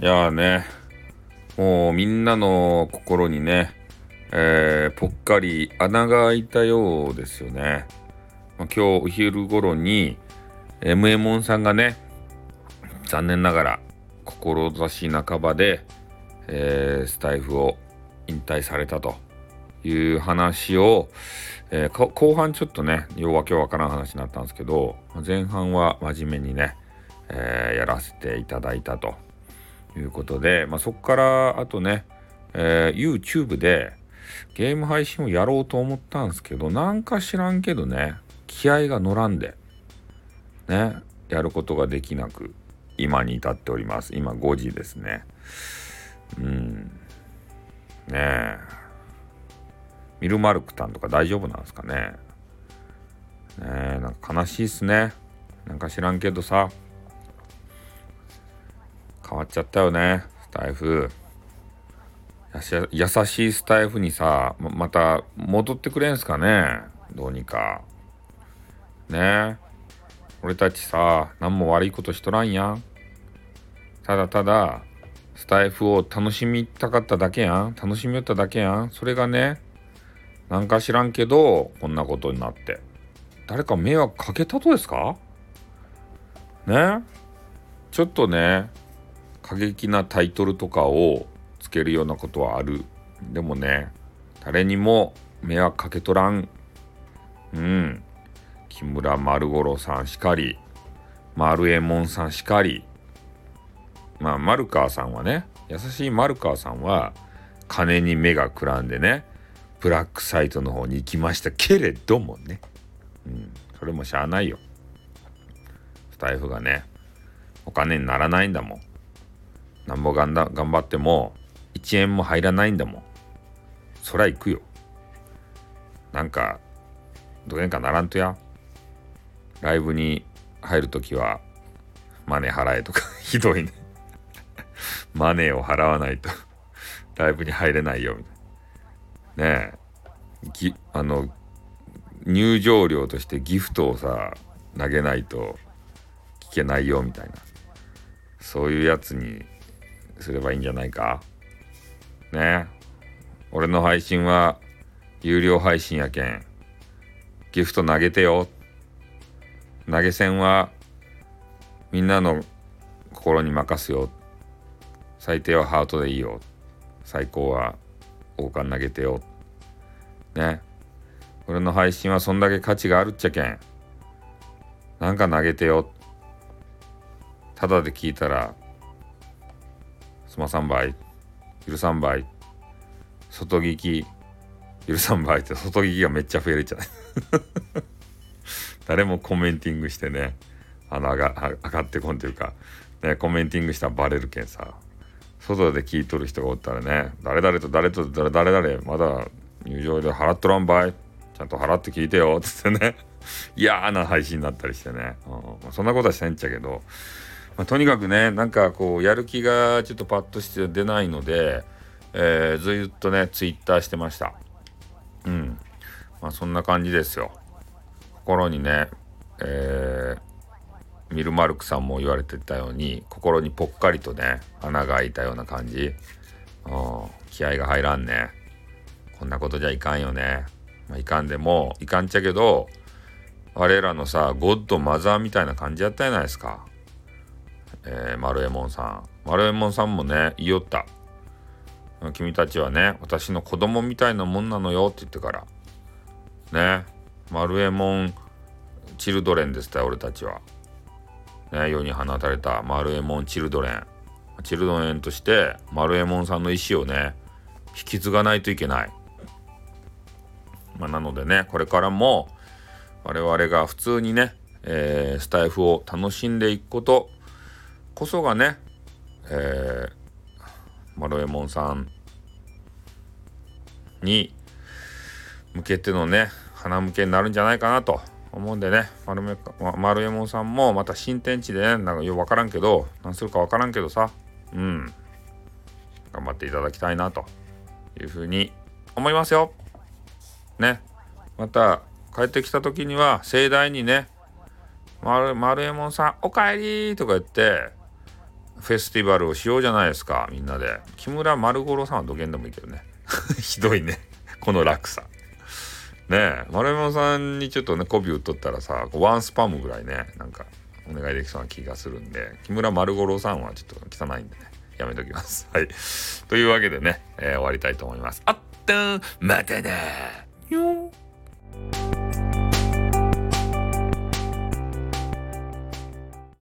やーね、もうみんなの心にね、えー、ぽっかり穴が開いたようですよね。まあ、今日お昼頃に、m m ンさんがね、残念ながら、志半ばで、えー、スタイフを引退されたという話を、えー、後半ちょっとね、ようわけわからん話になったんですけど、前半は真面目にね、えー、やらせていただいたと。いうことで、まあ、そこからあとね、えー、YouTube でゲーム配信をやろうと思ったんですけどなんか知らんけどね気合が乗らんでねやることができなく今に至っております。今5時ですね。うん。ねえ。ミルマルクタンとか大丈夫なんですかね。ねえなんか悲しいっすね。なんか知らんけどさ。変わっちゃったよねスタイフ。優しいスタイフにさままた戻ってくれんすかねどうにか。ね。俺たちさ何も悪いことしとらんやん。ただただスタイフを楽しみたかっただけやん。楽しみよっただけやん。それがねなんか知らんけどこんなことになって。誰か迷惑かけたとですか？ね。ちょっとね過激なタイトルとかをつけるようなことはある。でもね誰にも迷惑かけとらん。うん。木村丸五郎さんしかり。丸右衛門さんしかり。まあ丸川さんはね優しい丸川さんは金に目がくらんでねブラックサイトの方に行きました。けれどもね。うん。それもしゃあないよ。スタイフがねお金にならないんだもん。なんぼ頑張っても1円も入らないんだもん。そりゃ行くよ。なんかどげんかならんとや。ライブに入るときはマネ払えとか ひどいね。マネーを払わないとライブに入れないよ。みたいなねえ。ぎあの入場料としてギフトをさ投げないと聞けないよみたいな。そういうやつにすればいいんじゃないか？ね。俺の配信は有料配信やけんギフト投げてよ。投げ銭はみんなの心に任すよ。最低はハートでいいよ。最高は王冠投げてよ。ね。俺の配信はそんだけ価値があるっちゃけんなんか投げてよ。ただで聞いたらスマ3倍許さん倍外聞き許さん倍って外聞きがめっちゃ増えるじゃない。誰もコメンティングしてねあの上が上がってこんというか、ね、コメンティングしたらバレるけんさ。外で聞いとる人がおったらね誰々と誰と誰誰々まだ入場で払っとらんばいちゃんと払って聞いてよつってね。嫌な配信になったりしてね、うん、そんなことはしてんちゃけどまあ、とにかくねなんかこうやる気がちょっとパッとして出ないので、えー、ずっとねツイッターしてました。うん。まあそんな感じですよ。心にねえー、ミルマルクさんも言われてたように心にぽっかりとね穴が開いたような感じ。気合が入らんね。こんなことじゃいかんよね、まあ、いかんでもいかんちゃけど我らのさゴッドマザーみたいな感じやったじゃないですか。えー、丸右衛門さん。丸右衛門さんもね、言いよった。君たちはね、私の子供みたいなもんなのよって言ってから。ね、丸右衛門チルドレンですって俺たちは。ね、世に放たれた丸右衛門チルドレン。チルドレンとして丸右衛門さんの意思をね、引き継がないといけない。まあ、なのでね、これからも我々が普通にね、えー、スタイフを楽しんでいくことこそがね、えー、マロエモンさんに向けてのね、花向けになるんじゃないかなと思うんでね、丸め丸エモンさんもまた新天地でね、なんかよくわからんけど、何するかわからんけどさ、うん、頑張っていただきたいなというふうに思いますよ。ね。また帰ってきた時には盛大にね、丸、丸右衛門さん、おかえりとか言って、フェスティバルをしようじゃないですか。みんなで。木村丸五郎さんはどげんでもいいけどね。ひどいね。この落差。ねえ。丸山さんにちょっとね媚び打っとったらさワンスパムぐらいねなんかお願いできそうな気がするんで。木村丸五郎さんはちょっと汚いんでね。やめときます。はい。というわけでね、えー、終わりたいと思います。あったまたなよ